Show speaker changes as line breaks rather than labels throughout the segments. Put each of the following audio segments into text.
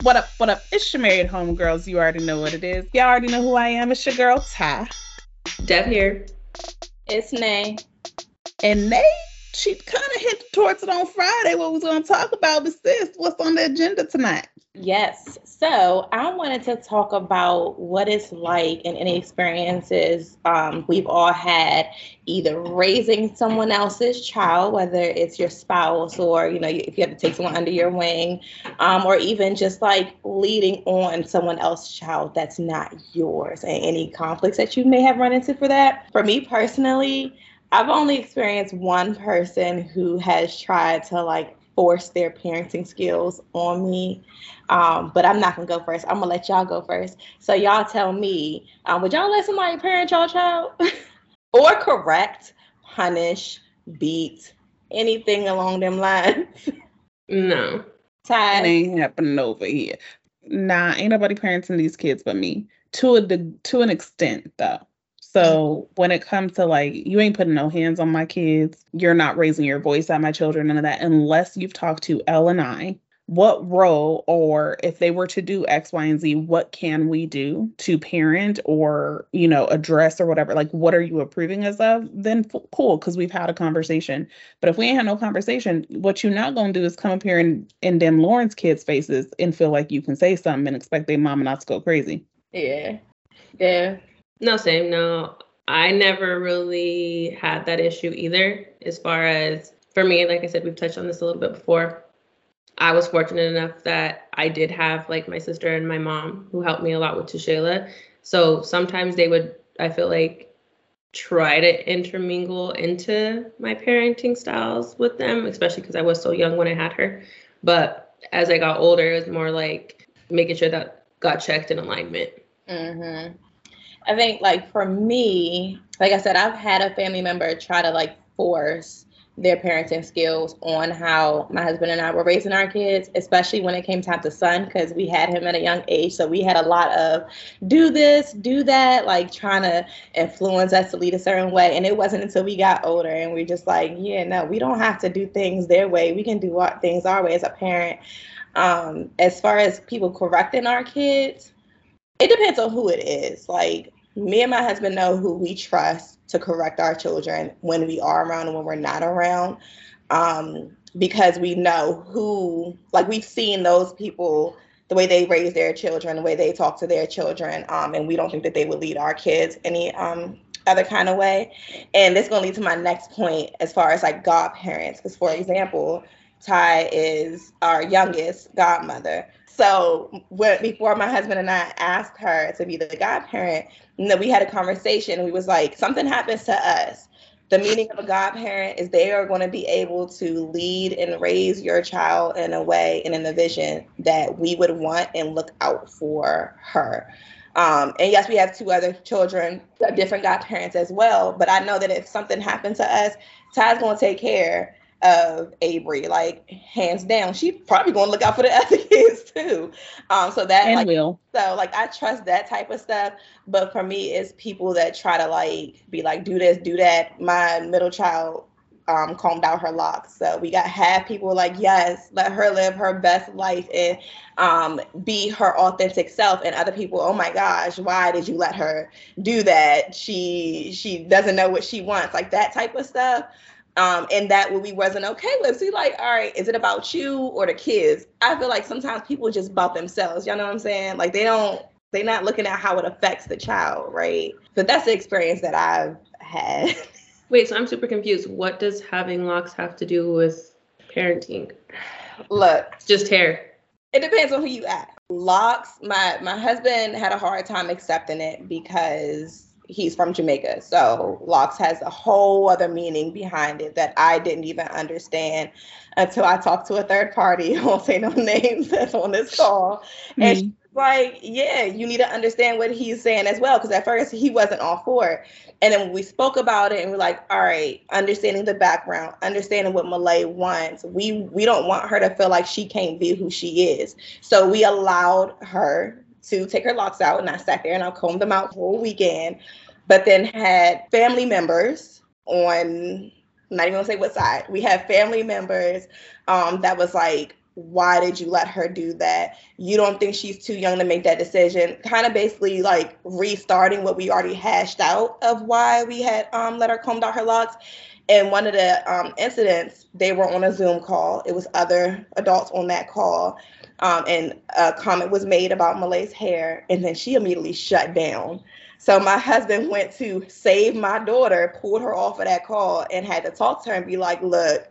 up? What up? What up? It's your married homegirls. You already know what it is. Y'all already know who I am. It's your girl Ty.
Dev here.
It's Nay.
And Nay, she kind of hinted towards it on Friday what we was going to talk about. But sis, what's on the agenda tonight?
Yes. So I wanted to talk about what it's like and any experiences um, we've all had either raising someone else's child, whether it's your spouse or, you know, if you have to take someone under your wing, um, or even just like leading on someone else's child that's not yours and any conflicts that you may have run into for that. For me personally, I've only experienced one person who has tried to like force their parenting skills on me. Um, but I'm not gonna go first. I'm gonna let y'all go first. So y'all tell me, um, would y'all let somebody parent y'all child, or correct, punish, beat, anything along them lines?
No.
Ty, it ain't happening over here. Nah, ain't nobody parenting these kids but me. To a to an extent, though. So when it comes to like, you ain't putting no hands on my kids, you're not raising your voice at my children, none of that, unless you've talked to Elle and I. What role, or if they were to do X, Y, and Z, what can we do to parent or, you know, address or whatever? Like, what are you approving us of? Then f- cool, because we've had a conversation. But if we ain't had no conversation, what you're not going to do is come up here and in them Lawrence kids' faces and feel like you can say something and expect their mama not to go crazy.
Yeah. Yeah.
No, same. No, I never really had that issue either. As far as for me, like I said, we've touched on this a little bit before. I was fortunate enough that I did have like my sister and my mom who helped me a lot with Tashayla. So sometimes they would, I feel like, try to intermingle into my parenting styles with them, especially because I was so young when I had her. But as I got older, it was more like making sure that got checked in alignment.
Mm-hmm. I think like for me, like I said, I've had a family member try to like force their parenting skills on how my husband and I were raising our kids, especially when it came time to son, because we had him at a young age. So we had a lot of do this, do that, like trying to influence us to lead a certain way. And it wasn't until we got older and we just like, yeah, no, we don't have to do things their way. We can do our, things our way as a parent. Um, as far as people correcting our kids, it depends on who it is. Like me and my husband know who we trust to correct our children when we are around and when we're not around. Um, because we know who, like, we've seen those people, the way they raise their children, the way they talk to their children, um, and we don't think that they would lead our kids any um, other kind of way. And this is going to lead to my next point as far as like godparents. Because, for example, Ty is our youngest godmother. So when, before my husband and I asked her to be the godparent, you we had a conversation. We was like, something happens to us. The meaning of a godparent is they are going to be able to lead and raise your child in a way and in the vision that we would want and look out for her. Um, and yes, we have two other children, different godparents as well. But I know that if something happened to us, Ty's going to take care of Avery, like hands down. She's probably gonna look out for the other kids too. Um, so that
and
like,
will.
So like I trust that type of stuff. But for me, it's people that try to like be like, do this, do that. My middle child um, combed out her locks. So we got half people like, yes, let her live her best life and um, be her authentic self. And other people, oh my gosh, why did you let her do that? She she doesn't know what she wants, like that type of stuff um, and that what we wasn't okay with. So like, all right, is it about you or the kids? I feel like sometimes people just about themselves. Y'all know what I'm saying? Like they don't, they're not looking at how it affects the child, right? But that's the experience that I've had.
Wait, so I'm super confused. What does having locks have to do with parenting?
Look,
it's just hair.
It depends on who you ask. Locks, my my husband had a hard time accepting it because he's from Jamaica. So locks has a whole other meaning behind it that I didn't even understand until I talked to a third party. I won't say no names that's on this call. Mm-hmm. And she's like, yeah, you need to understand what he's saying as well. Because at first he wasn't all for it. And then we spoke about it and we're like, all right, understanding the background, understanding what Malay wants. We we don't want her to feel like she can't be who she is. So we allowed her to take her locks out, and I sat there and I combed them out whole weekend. But then had family members on, I'm not even gonna say what side. We had family members um, that was like, why did you let her do that? You don't think she's too young to make that decision. Kind of basically like restarting what we already hashed out of why we had um, let her comb out her locks. And one of the um, incidents, they were on a Zoom call. It was other adults on that call. Um, and a comment was made about Malay's hair, and then she immediately shut down. So my husband went to save my daughter, pulled her off of that call, and had to talk to her and be like, "Look,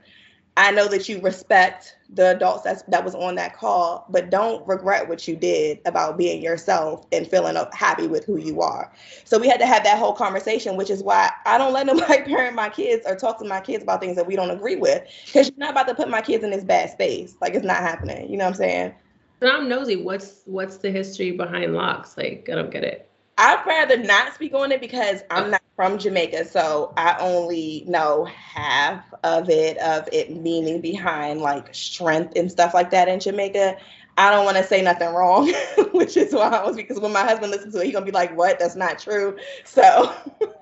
I know that you respect the adults that's, that was on that call, but don't regret what you did about being yourself and feeling happy with who you are. So we had to have that whole conversation, which is why I don't let nobody parent my kids or talk to my kids about things that we don't agree with, because you're not about to put my kids in this bad space. Like it's not happening. You know what I'm saying?
But I'm nosy. What's what's the history behind locks? Like I don't get it.
I'd rather not speak on it because I'm uh, not from Jamaica, so I only know half of it, of it meaning behind like strength and stuff like that in Jamaica. I don't want to say nothing wrong, which is why I was because when my husband listens to it, he's gonna be like, "What? That's not true." So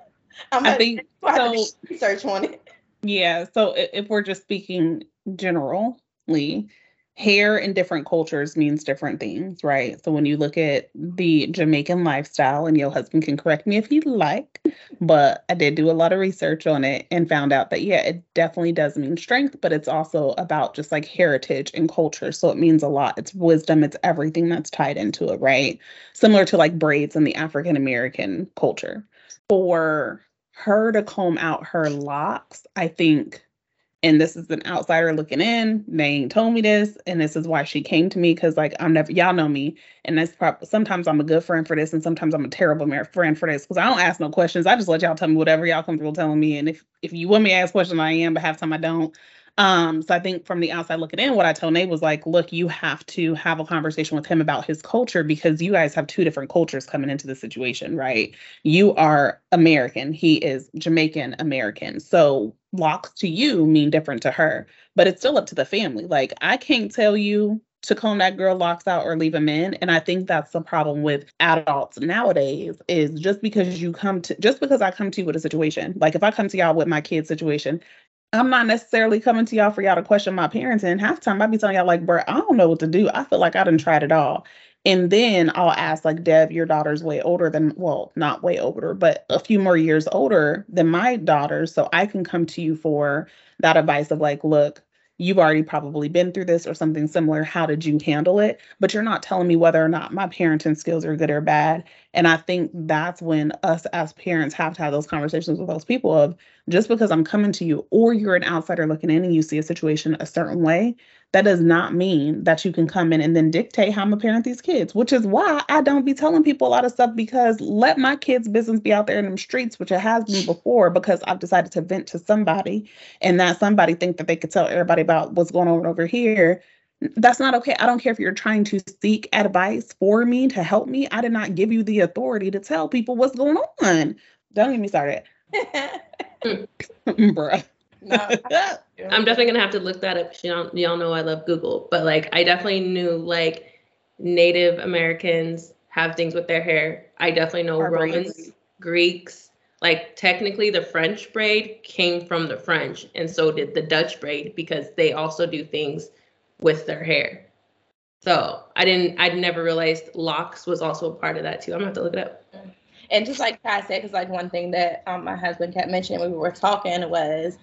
I'm I think so,
research on it.
Yeah. So if we're just speaking generally, hair in different cultures means different things, right? So when you look at the Jamaican lifestyle, and your husband can correct me if you like, but I did do a lot of research on it and found out that, yeah, it definitely does mean strength, but it's also about just like heritage and culture. So it means a lot. It's wisdom, it's everything that's tied into it, right? Similar to like braids in the African American culture. For her to comb out her locks, I think and this is an outsider looking in. They told me this, and this is why she came to me because, like, I'm never. Y'all know me, and that's probably sometimes I'm a good friend for this, and sometimes I'm a terrible friend for this because I don't ask no questions. I just let y'all tell me whatever y'all comfortable telling me, and if if you want me to ask questions, I am, but half time I don't. Um, so I think from the outside looking in, what I told Nate was like, look, you have to have a conversation with him about his culture because you guys have two different cultures coming into the situation, right? You are American, he is Jamaican American. So locks to you mean different to her, but it's still up to the family. Like I can't tell you to comb that girl locks out or leave them in and i think that's the problem with adults nowadays is just because you come to just because i come to you with a situation like if i come to y'all with my kid's situation I'm not necessarily coming to y'all for y'all to question my parenting. Half time I'd be telling y'all like, bro, I don't know what to do. I feel like I didn't try it all. And then I'll ask like, Dev, your daughter's way older than, well, not way older, but a few more years older than my daughter. So I can come to you for that advice of like, look, you've already probably been through this or something similar. How did you handle it? But you're not telling me whether or not my parenting skills are good or bad. And I think that's when us as parents have to have those conversations with those people of just because I'm coming to you or you're an outsider looking in and you see a situation a certain way, that does not mean that you can come in and then dictate how I'm gonna parent these kids, which is why I don't be telling people a lot of stuff because let my kids' business be out there in them streets, which it has been before, because I've decided to vent to somebody and that somebody think that they could tell everybody about what's going on over here. That's not okay. I don't care if you're trying to seek advice for me to help me. I did not give you the authority to tell people what's going on. Don't get me started. Bruh.
No. I'm definitely gonna have to look that up. Y'all, y'all know I love Google, but like I definitely knew like Native Americans have things with their hair. I definitely know Our Romans, braids. Greeks. Like technically, the French braid came from the French, and so did the Dutch braid because they also do things with their hair. So I didn't. I'd never realized locks was also a part of that too. I'm gonna have to look it up.
And just like I said, because like one thing that um, my husband kept mentioning when we were talking was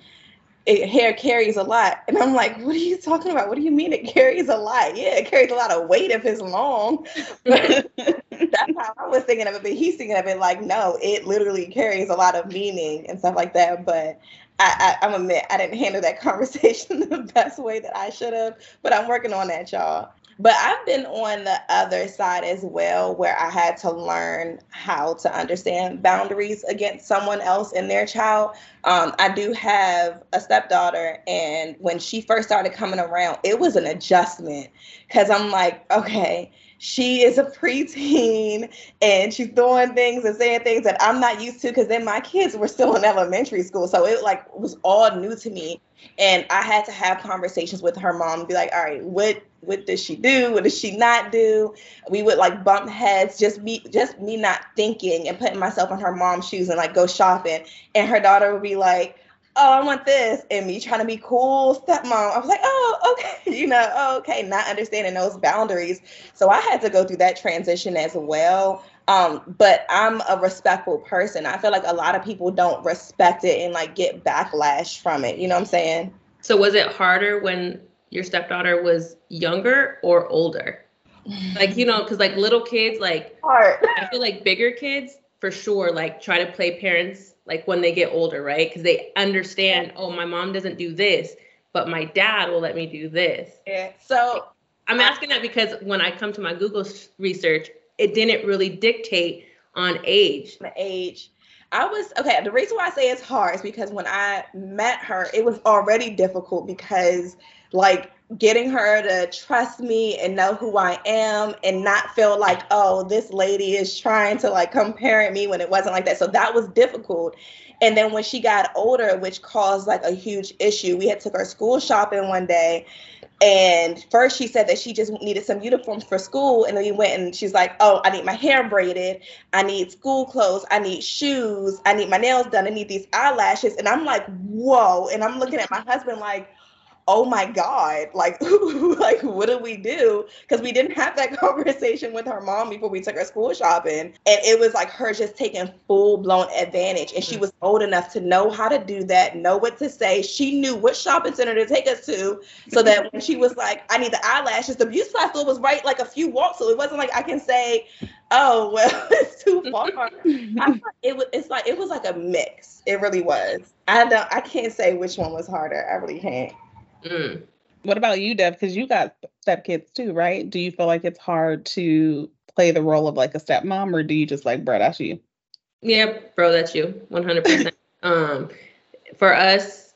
it, hair carries a lot. And I'm like, what are you talking about? What do you mean it carries a lot? Yeah, it carries a lot of weight if it's long. But that's how I was thinking of it. But he's thinking of it like, no, it literally carries a lot of meaning and stuff like that. But I, I, I'm admit I didn't handle that conversation the best way that I should have. But I'm working on that, y'all. But I've been on the other side as well, where I had to learn how to understand boundaries against someone else and their child. Um, I do have a stepdaughter, and when she first started coming around, it was an adjustment because I'm like, okay, she is a preteen and she's doing things and saying things that I'm not used to because then my kids were still in elementary school. So it like was all new to me. And I had to have conversations with her mom and be like, all right, what what does she do? What does she not do? We would like bump heads, just me, just me not thinking and putting myself in her mom's shoes and like go shopping. And her daughter would be like, oh, I want this, and me trying to be cool stepmom. I was like, oh, okay, you know, oh, okay, not understanding those boundaries. So I had to go through that transition as well. Um, but I'm a respectful person. I feel like a lot of people don't respect it and like get backlash from it. You know what I'm saying?
So was it harder when your stepdaughter was younger or older? Like, you know, because like little kids, like
Hard.
I feel like bigger kids for sure, like try to play parents like when they get older, right? Because they understand, oh, my mom doesn't do this, but my dad will let me do this.
Yeah. So
I'm asking that because when I come to my Google research, it didn't really dictate on age.
the age. I was okay. The reason why I say it's hard is because when I met her, it was already difficult because, like, getting her to trust me and know who I am and not feel like, oh, this lady is trying to like come parent me when it wasn't like that. So that was difficult. And then when she got older, which caused like a huge issue, we had took her school shopping one day. And first she said that she just needed some uniforms for school. And then we went and she's like, oh, I need my hair braided. I need school clothes. I need shoes. I need my nails done. I need these eyelashes. And I'm like, whoa. And I'm looking at my husband like, oh my god like like what do we do? Because we didn't have that conversation with her mom before we took her school shopping. And it was like her just taking full-blown advantage. And she mm. was old enough to know how to do that know what to say. She knew what shopping center to take us to so that when she was like i need the eyelashes the beauty supply store was right like a few walks so it wasn't like i can say oh well it's too mm-hmm. far. I it was it's like it was like a mix. It really was. I don't i can't say which one was harder. I really can't
Mm.
What about you, Dev? Because you got stepkids too, right? Do you feel like it's hard to play the role of like a stepmom, or do you just like, bro, that's you?
Yeah, bro, that's you, 100%. um, for us,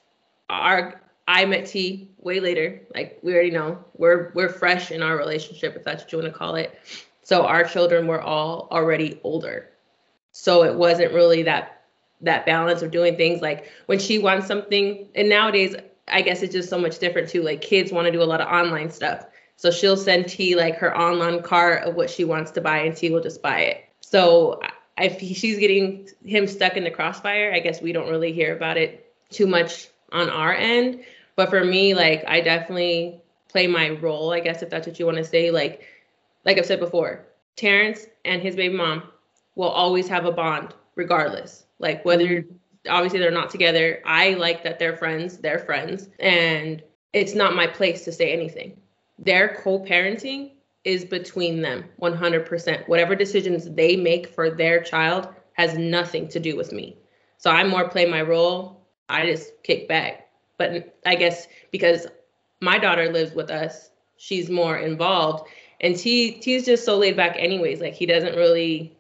our I met T way later. Like we already know, we're we're fresh in our relationship, if that's what you want to call it. So our children were all already older, so it wasn't really that that balance of doing things like when she wants something. And nowadays, I guess it's just so much different too. Like kids want to do a lot of online stuff, so she'll send T like her online cart of what she wants to buy, and T will just buy it. So if she's getting him stuck in the crossfire, I guess we don't really hear about it too much on our end. But for me, like I definitely play my role, I guess if that's what you want to say. Like, like I've said before, Terrence and his baby mom will always have a bond, regardless. Like whether mm-hmm. Obviously they're not together. I like that they're friends, they're friends, and it's not my place to say anything. Their co-parenting is between them 100%. Whatever decisions they make for their child has nothing to do with me. So I more play my role. I just kick back. But I guess because my daughter lives with us, she's more involved. And T T's just so laid back anyways. Like he doesn't really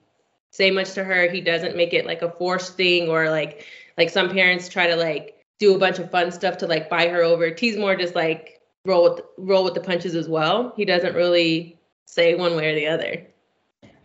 say much to her. He doesn't make it like a forced thing or like like some parents try to like do a bunch of fun stuff to like buy her over. T's more just like roll with roll with the punches as well. He doesn't really say one way or the other.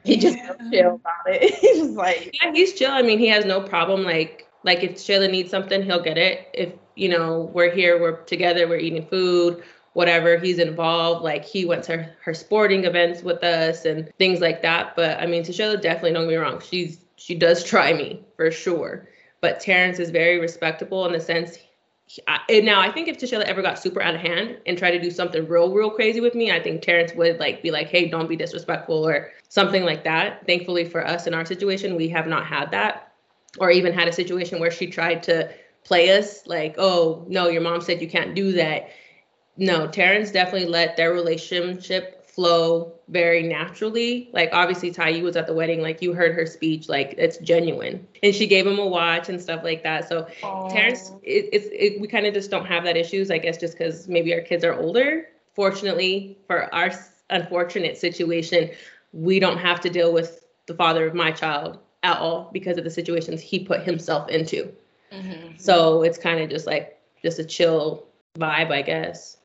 he just
Yeah.
chill about it he's just like
Yeah, he's chill. I mean, he has no problem. Like, like if Shayla needs something, he'll get it. If you know we're here, we're together, we're eating food, whatever. He's involved. Like he went to her, her sporting events with us and things like that. But I mean, Shayla definitely don't get me wrong. She's she does try me for sure. But Terrence is very respectable in the sense. he- I, now I think if Tashayla ever got super out of hand and tried to do something real, real crazy with me, I think Terrence would like be like, "Hey, don't be disrespectful" or something like that. Thankfully for us in our situation, we have not had that or even had a situation where she tried to play us like, oh, no, your mom said you can't do that. No, Terrence definitely let their relationship flow very naturally. Like, obviously, Ty, you was at the wedding, like, you heard her speech, like, it's genuine. And she gave him a watch and stuff like that. So, Terrence, it, it's it, we kind of just don't have that issues, I guess, just because maybe our kids are older. Fortunately, for our unfortunate situation, we don't have to deal with the father of my child at all because of the situations he put himself into.
Mhm.
So it's kind of just like just a chill vibe, I guess.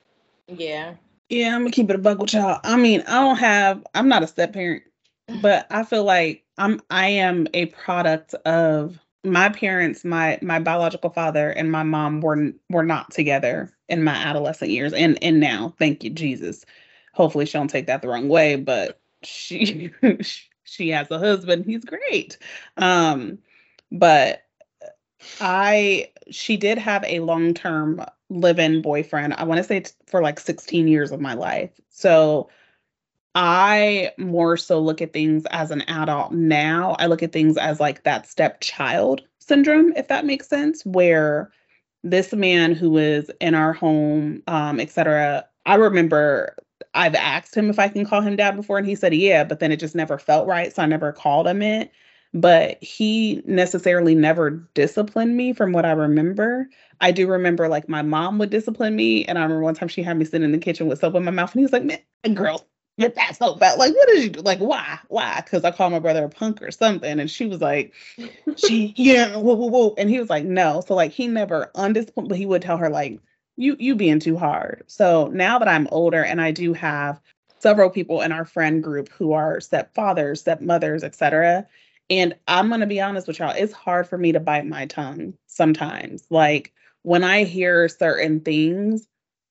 Yeah
Yeah, I'm gonna keep it a buck with y'all. I mean, I don't have. I'm not a step parent, but I feel like I'm. I am a product of my parents. My my biological father and my mom were were not together in my adolescent years, and and now, thank you Jesus. Hopefully, she don't take that the wrong way, but she she has a husband. He's great. Um, but I she did have a long term live in boyfriend. I want to say for like 16 years of my life. So I more so look at things as an adult now. I look at things as like that stepchild syndrome, if that makes sense, where this man who was in our home, um, etc. I remember I've asked him if I can call him dad before, and he said yeah, but then it just never felt right, so I never called him it. But he necessarily never disciplined me from what I remember. I do remember like my mom would discipline me, and I remember one time she had me sitting in the kitchen with soap in my mouth, and he was like, "Man, girl, get that soap out. Like, what did you do? Like, why? Why? Because I called my brother a punk or something. And she was like, she, yeah, whoa, whoa, whoa. And he was like, no. So like he never undisciplined, but he would tell her, like, you you being too hard. So now that I'm older and I do have several people in our friend group who are stepfathers, stepmothers, etc. And I'm gonna be honest with y'all, it's hard for me to bite my tongue sometimes. Like when I hear certain things,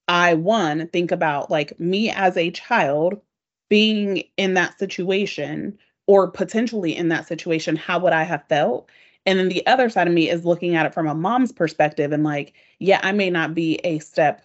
I one think about like me as a child being in that situation or potentially in that situation, how would I have felt? And then the other side of me is looking at it from a mom's perspective and like, yeah, I may not be a step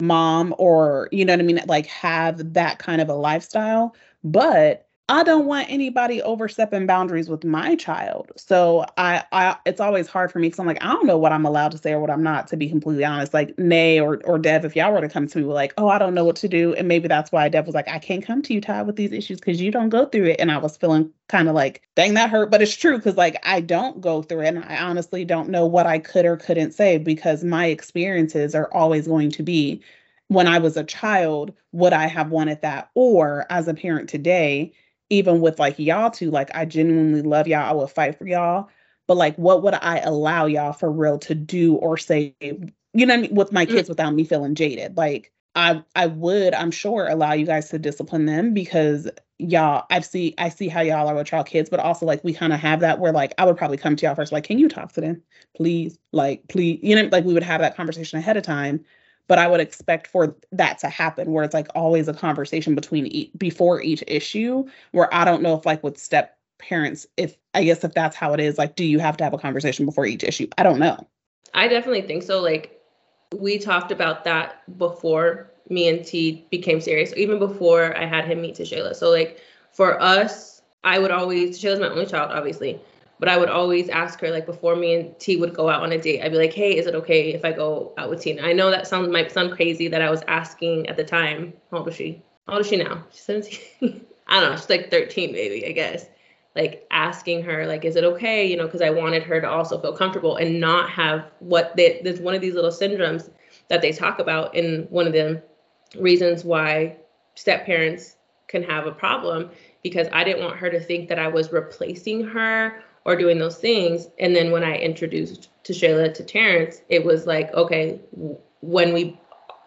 mom or, you know what I mean, like have that kind of a lifestyle, but I don't want anybody overstepping boundaries with my child. So I, I it's always hard for me because I'm like, I don't know what I'm allowed to say or what I'm not, to be completely honest. Like Nay or or Dev, if y'all were to come to me with like, oh, I don't know what to do. And maybe that's why Dev was like, I can't come to you, Ty, with these issues because you don't go through it. And I was feeling kind of like, dang, that hurt. But it's true because like I don't go through it. And I honestly don't know what I could or couldn't say because my experiences are always going to be when I was a child, would I have wanted that? Or as a parent today, even with like y'all two, like I genuinely love y'all. I will fight for y'all. But like, what would I allow y'all for real to do or say, you know, I mean, with my mm. kids without me feeling jaded? Like, I I would, I'm sure, allow you guys to discipline them because y'all, I see, I see how y'all are with y'all kids, but also like we kind of have that where like I would probably come to y'all first, like, can you talk to them, please? Like, please, you know, like we would have that conversation ahead of time but I would expect for that to happen where it's like always a conversation between each, before each issue where I don't know if like with step parents if I guess if that's how it is like do you have to have a conversation before each issue? I don't know.
I definitely think so like we talked about that before me and T became serious even before I had him meet Tashayla. So like for us I would always Tashayla's my only child obviously but I would always ask her like before me and T would go out on a date. I'd be like, "Hey, is it okay if I go out with Tina?" I know that sounds might sound crazy that I was asking at the time. How old is she? How old is she now? She's 17. I don't know. She's like 13, maybe I guess. Like asking her, like, is it okay? You know, because I wanted her to also feel comfortable and not have what they, there's one of these little syndromes that they talk about in one of the reasons why step parents can have a problem because I didn't want her to think that I was replacing her or doing those things. And then when I introduced Tashayla to Terrence, it was like, okay, when we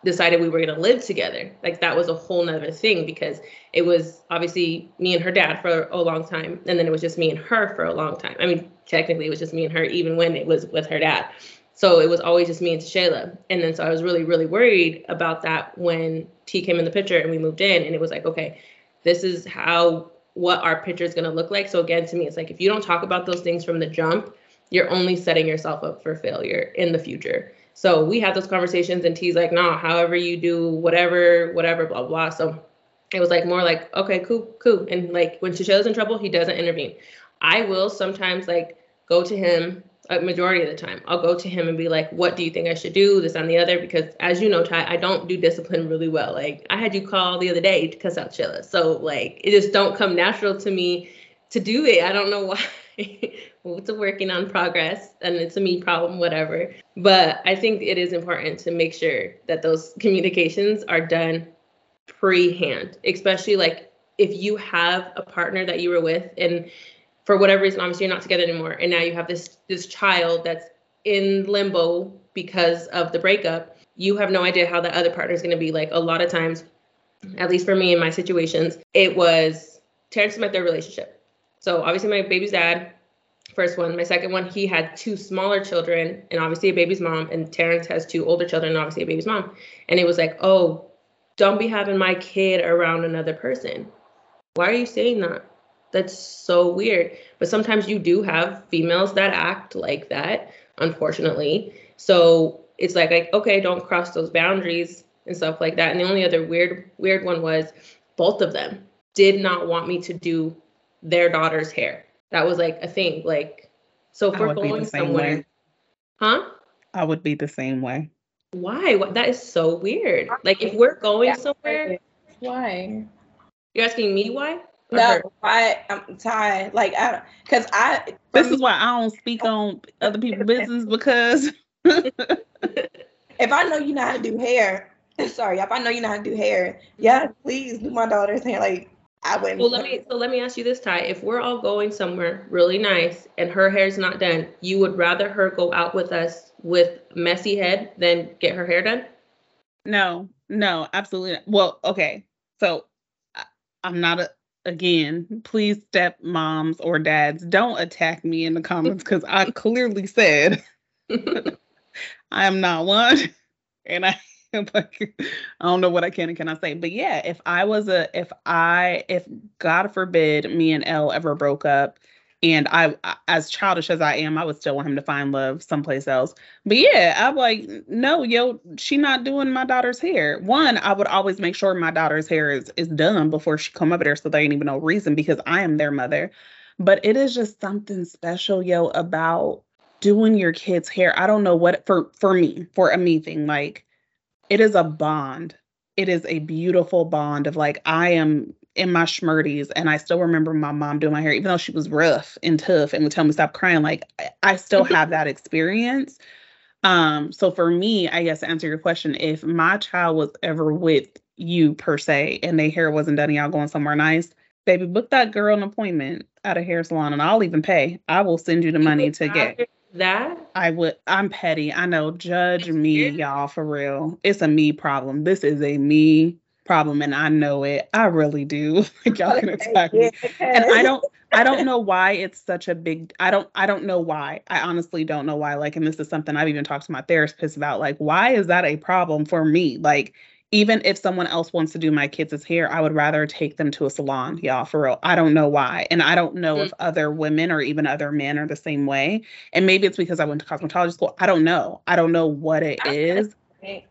decided we were going to live together, like that was a whole nother thing because it was obviously me and her dad for a long time. And then it was just me and her for a long time. I mean, technically it was just me and her, even when it was with her dad. So it was always just me and Tashayla. And then so I was really, really worried about that when T came in the picture and we moved in. And it was like, okay, this is how what our picture is going to look like. So again, to me, it's like if you don't talk about those things from the jump, you're only setting yourself up for failure in the future. So we had those conversations, and T's like, no, however you do, whatever, whatever, blah blah. So it was like more like, okay, cool, cool. And like when Tashayla's in trouble, he doesn't intervene. I will sometimes like go to him a majority of the time. I'll go to him and be like what do you think i should do? This and the other because as you know ty i don't do discipline really well. Like i had you call the other day to cuss out chilla so like it just don't come natural to me to do it. I don't know why. It's a working on progress and it's a me problem whatever. But i think it is important to make sure that those communications are done pre-hand especially like if you have a partner that you were with and for whatever reason, obviously you're not together anymore, and now you have this this child that's in limbo because of the breakup. You have no idea how that other partner is going to be. Like a lot of times, at least for me in my situations, it was Terrence met their relationship. So obviously my baby's dad, first one. My second one, he had two smaller children and obviously a baby's mom, and Terrence has two older children and obviously a baby's mom. And it was like, oh, don't be having my kid around another person. Why are you saying that? That's so weird. But sometimes you do have females that act like that. unfortunately. So it's like, like okay, don't cross those boundaries and stuff like that. And the only other weird weird one was both of them did not want me to do their daughter's hair. That was like a thing. Like, so if we're going somewhere,
way.
huh?
I would be the same way.
Why? What? That is so weird. Like, if we're going somewhere,
why?
You're asking me why? Or
No,
her?
I I'm tired. Like I, because I.
This is why I don't speak on other people's business because
if I know you know how to do hair, sorry, if I know you know how to do hair, yeah, please do my daughter's hair. Like I wouldn't.
Well, let me so let me ask you this, Ty. If we're all going somewhere really nice and her hair's not done, you would rather her go out with us with messy head than get her hair done?
no, no, absolutely. Not. Well, okay, so I, I'm not a. Again, please, stepmoms or dads, don't attack me in the comments because I clearly said I am not one, and I like, I don't know what I can and cannot say. But yeah, if I was a, if I, if God forbid, me and Elle ever broke up, and I, as childish as I am, I would still want him to find love someplace else. But yeah, I'm like, no, yo, she not doing my daughter's hair. One, I would always make sure my daughter's hair is is done before she come up there, so there ain't even no reason because I am their mother. But it is just something special, yo, about doing your kids' hair. I don't know what for for me, for a me thing, like it is a bond. It is a beautiful bond of like I am in my schmurdies and I still remember my mom doing my hair, even though she was rough and tough and would tell me stop crying. Like I, I still have that experience. Um, so for me, I guess to answer your question, if my child was ever with you per se and their hair wasn't done and y'all going somewhere nice, baby, book that girl an appointment at a hair salon and I'll even pay. I will send you the money to get.
that.
I would. I'm petty. I know. Judge me, y'all. For real, it's a me problem. This is a me problem, and I know it. I really do. Like y'all can attack me, and I don't. I don't know why it's such a big. I don't. I don't know why. I honestly don't know why. Like, and this is something I've even talked to my therapist about. Like, why is that a problem for me? Like, even if someone else wants to do my kids' hair, I would rather take them to a salon, y'all, for real. I don't know why. And I don't know if mm-hmm. other women or even other men are the same way. And maybe it's because I went to cosmetology school. I don't know. I don't know what it
I-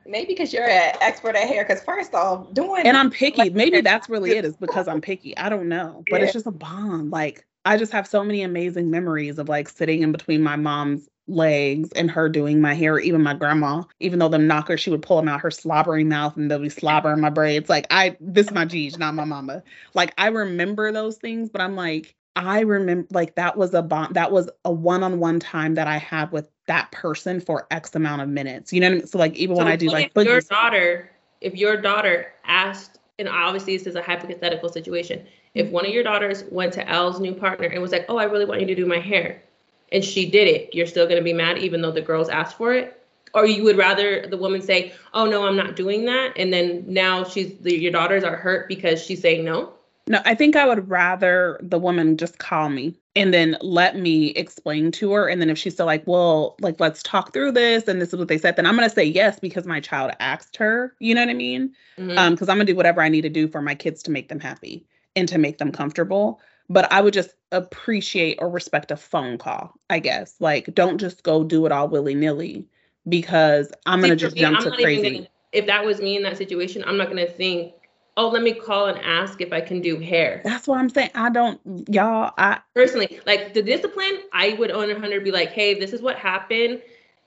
Maybe because you're an expert at hair. Because first off, doing
And I'm picky.
Like-
Maybe that's really it, is because I'm picky. I don't know. But it's just a bond. Like, I just have so many amazing memories of like sitting in between my mom's legs and her doing my hair, even my grandma, even though them knockers, she would pull them out her slobbering mouth and they'll be slobbering my braids. Like I this is my G's, not my mama. Like I remember those things, but I'm like, I remember like that was a bond that was a one-on-one time that I had with that person for X amount of minutes. You know what I mean? So like even when I do like
if your daughter, if your daughter asked, and obviously this is a hypothetical situation, if one of your daughters went to Elle's new partner and was like, "Oh, I really want you to do my hair," and she did it, you're still gonna be mad even though the girls asked for it, or you would rather the woman say, "Oh no, I'm not doing that," and then now she's the, your daughters are hurt because she's saying no.
No, I think I would rather the woman just call me and then let me explain to her. And then if she's still like, well, like, let's talk through this and this is what they said, then I'm going to say yes because my child asked her. You know what I mean?
Mhm.
Um, because I'm going to do whatever I need to do for my kids to make them happy and to make them comfortable. But I would just appreciate or respect a phone call, I guess. Like, don't just go do it all willy nilly because I'm going to just jump to crazy.
gonna- if that was me in that situation, I'm not gonna think, "Oh, let me call and ask if I can do hair."
That's what I'm saying. I don't, y'all, I,
personally like the discipline i would on 100 be like hey this is what happened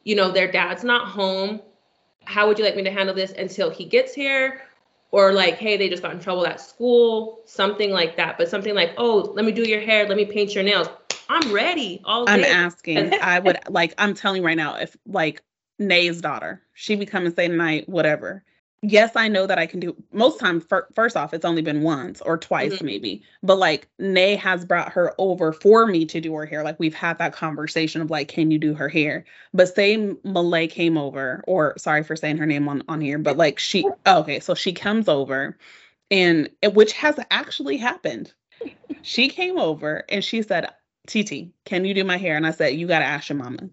you know their dad's not home how would you like me to handle this until he gets here or like hey they just got in trouble at school something like that but something like oh let me do your hair let me paint your nails i'm ready all day
I'm asking. I would like. I'm telling you right now. If like Nay's daughter, she come and say tonight, whatever. Yes, I know that I can do. Most time, fir- first off, it's only been once or twice,
Mhm.
maybe. But like Nay has brought her over for me to do her hair. Like we've had that conversation of like, can you do her hair? But say Malay came over, or sorry for saying her name on on here, but like she. okay, so she comes over, and which has actually happened. She came over and she said, TT, can you do my hair? And I said, you got to ask your mama.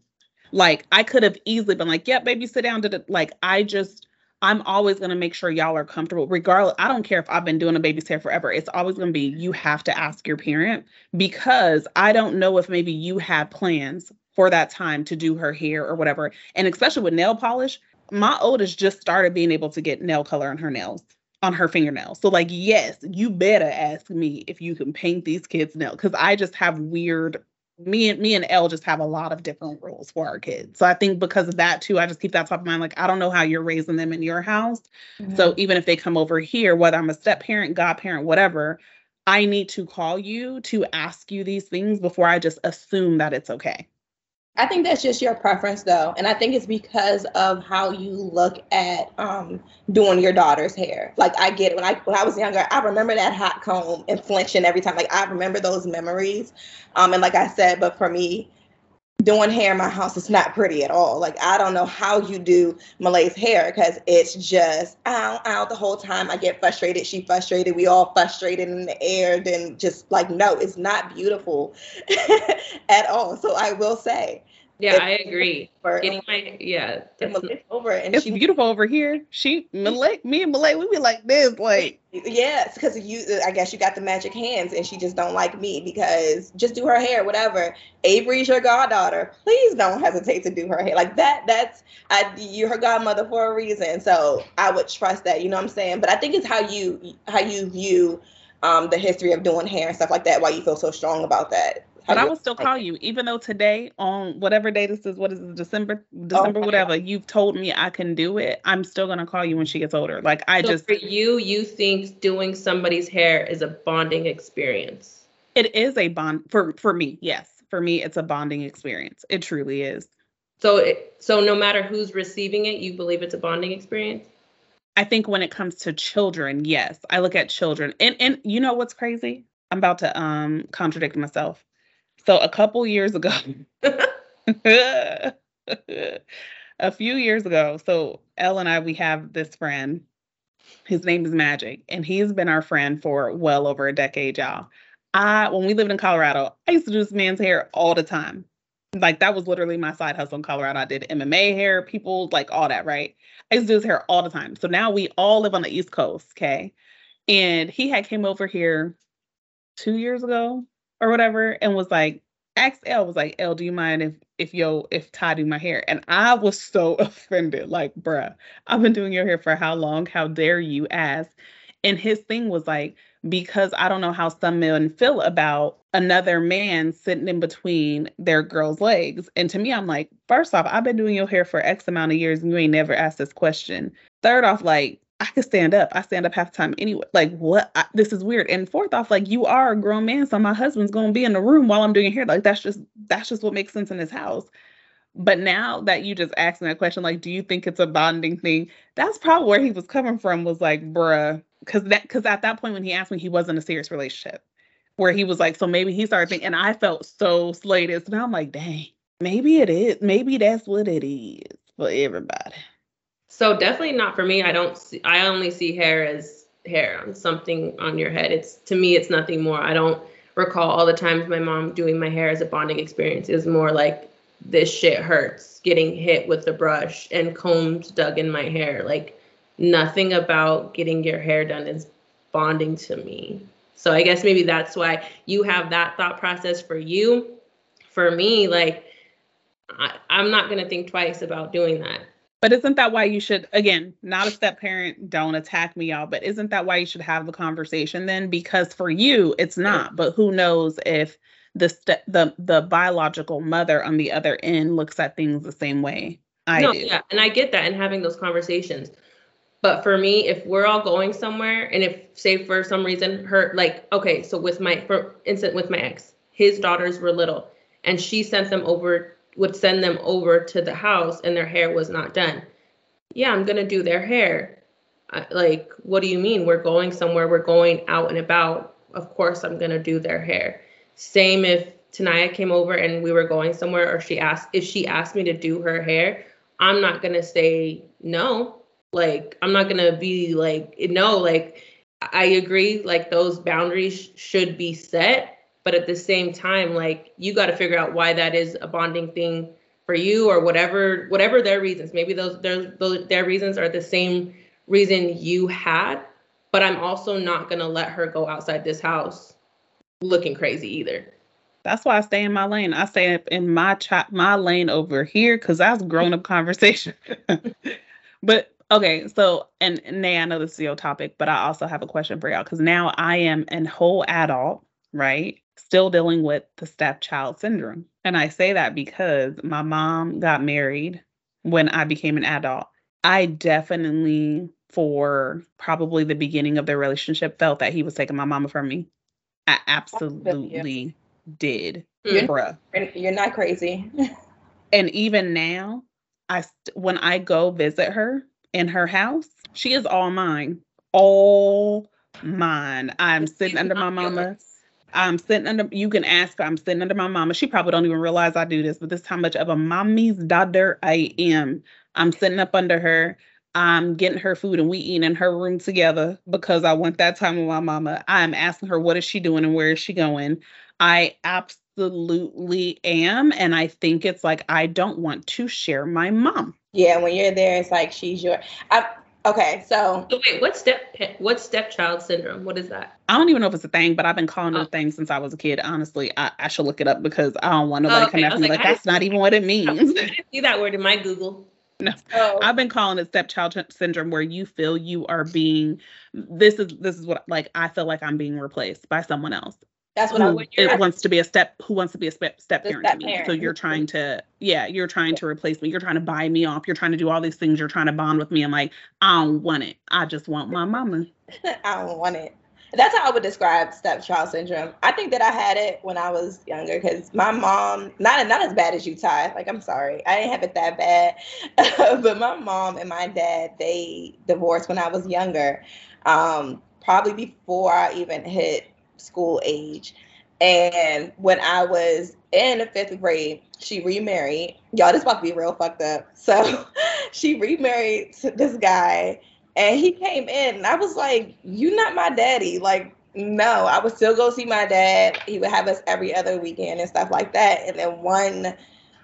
Like, I could have easily been like, yeah, baby, sit down. Did it? Like, I just, I'm always going to make sure y'all are comfortable, regardless. I don't care if I've been doing a baby's hair forever. It's always going to be, you have to ask your parent because I don't know if maybe you had plans for that time to do her hair or whatever. And especially with nail polish, my oldest just started being able to get nail color on her nails on her fingernails. So like, yes, you better ask me if you can paint these kids' nails because I just have weird. Me and me and Elle just have a lot of different rules for our kids. So I think because of that too, I just keep that top of mind. Like I don't know how you're raising them in your house. Mm-hmm. So even if they come over here, whether I'm a step parent, godparent, whatever, I need to call you to ask you these things before I just assume that it's okay.
I think that's just your preference, though, and I think it's because of how you look at um, doing your daughter's hair. Like I get it when I when I was younger, I remember that hot comb and flinching every time. Like I remember those memories, um, and like I said, but for me, doing hair in my house is not pretty at all. Like I don't know how you do Malay's hair because it's just out out the whole time. I get frustrated. She frustrated. We all frustrated in the air. Then just like no, it's not beautiful at all. So I will say
yeah, I agree. Getting my yeah,
over and
it's she, beautiful over here. She Malay, me and Malay, we be like this, like
yes, because you. I guess you got the magic hands, and she just don't like me because just do her hair, whatever. Avery's your goddaughter. Please don't hesitate to do her hair like that. That's I, you're her godmother for a reason, so I would trust that. You know what I'm saying? But I think it's how you how you view um, the history of doing hair and stuff like that. Why you feel so strong about that.
But I will still call you, even though today on whatever day this is, what is it, December, December, whatever, you've told me I can do it. I'm still gonna call you when she gets older. Like I so just
for you, you think doing somebody's hair is a bonding experience.
It is a bond for for me, yes. For me, it's a bonding experience. It truly is.
So it, so no matter who's receiving it, you believe it's a bonding experience?
I think when it comes to children, yes. I look at children. And and you know what's crazy? I'm about to um contradict myself. So a couple years ago, a few years ago, so Elle and I, we have this friend. His name is Magic, and he's been our friend for well over a decade, y'all. I when we lived in Colorado, I used to do this man's hair all the time. Like that was literally my side hustle in Colorado. I did MMA hair, people like all that, right? I used to do his hair all the time. So now we all live on the East Coast, okay? And he had came over here two years ago, or whatever, and was like, asked Elle was like, Elle, do you mind if if yo if Ty do my hair? And I was so offended, like, bruh, I've been doing your hair for how long? How dare you ask? And his thing was like, because I don't know how some men feel about another man sitting in between their girl's legs. And to me, I'm like, first off, I've been doing your hair for X amount of years and you ain't never asked this question. Third off, like, I could stand up. I stand up half the time anyway. Like, what? I, this is weird. And fourth off, like, you are a grown man, so my husband's gonna be in the room while I'm doing hair. Like, that's just that's just what makes sense in this house. But now that you just asked me that question, like, do you think it's a bonding thing? That's probably where he was coming from. Was like, bruh, because that because at that point when he asked me, he was in a serious relationship, where he was like, so maybe he started thinking, and I felt so slated. So now I'm like, dang, maybe it is. Maybe that's what it is for everybody.
So definitely not for me. I don't see, I only see hair as hair on something on your head. It's to me it's nothing more. I don't recall all the times my mom doing my hair as a bonding experience. It was more like this shit hurts getting hit with the brush and combs dug in my hair. Like nothing about getting your hair done is bonding to me. So I guess maybe that's why you have that thought process for you. For me, like I, I'm not gonna think twice about doing that.
But isn't that why you should again, not a step parent, don't attack me y'all, but isn't that why you should have the conversation then because for you it's not, but who knows if the st- the the biological mother on the other end looks at things the same way I no, do.
Yeah, and I get that and having those conversations. But for me, if we're all going somewhere and if say for some reason her like okay, so with my for instance with my ex, his daughters were little and she sent them over would send them over to the house and their hair was not done. Yeah, I'm going to do their hair. Like, what do you mean? We're going somewhere, we're going out and about. Of course, I'm going to do their hair. Same if Tanaya came over and we were going somewhere or she asked if she asked me to do her hair, I'm not going to say no. Like, I'm not going to be like, no, like, I agree, like, those boundaries should be set but at the same time like you got to figure out why that is a bonding thing for you or whatever whatever their reasons maybe those their those, their reasons are the same reason you had but i'm also not going to let her go outside this house looking crazy either
That's why I stay in my lane. I stay in my ch- my lane over here because that's grown up conversation. but okay, so and Nay, I know this is your topic, but I also have a question for y'all because now I am an whole adult, right? Still dealing with the stepchild syndrome. And I say that because my mom got married when I became an adult. I definitely, for probably the beginning of their relationship, felt that he was taking my mama from me. I absolutely did,
You're,
bruh.
you're not crazy.
And even now, I st- when I go visit her in her house, she is all mine, all mine. I'm sitting under my mama. I'm sitting under. You can ask. I'm sitting under my mama. She probably don't even realize I do this, but this is how much of a mommy's daughter I am. I'm sitting up under her. I'm getting her food and we eating in her room together because I want that time with my mama. I'm asking her what is she doing and where is she going. I absolutely am, and I think it's like I don't want to share my mom.
Yeah, when you're there, it's like she's your. I, okay, so
So wait, what step what stepchild syndrome? What is that?
I don't even know if it's a thing, but I've been calling it
Oh.
a thing since I was a kid. Honestly, I, I should look it up because I don't want nobody
Oh, okay.
coming after me
like,
like that's not even what it
I
means.
didn't see that word in my Google.
oh,
I've been calling it stepchild sy- syndrome, where you feel you are being. This is this is what like I feel like I'm being replaced by someone else
that's what I
who
would.
it wants to be a step who wants to be a step step
The
parent to me. So you're trying to yeah, you're trying to replace me. You're trying to buy me off. You're trying to do all these things. You're trying to bond with me. I'm like, I don't want it. I just want my mama.
I don't want it. That's how I would describe stepchild syndrome. I think that I had it when I was younger because my mom, not not as bad as you, Ty. Like I'm sorry, I didn't have it that bad, but my mom and my dad they divorced when I was younger, um, probably before I even hit school age. And when I was in the fifth grade, she remarried. Y'all, this about to be real fucked up. So she remarried this guy and he came in, and I was like, "You not my daddy." Like, no, I would still go see my dad. He would have us every other weekend and stuff like that. And then one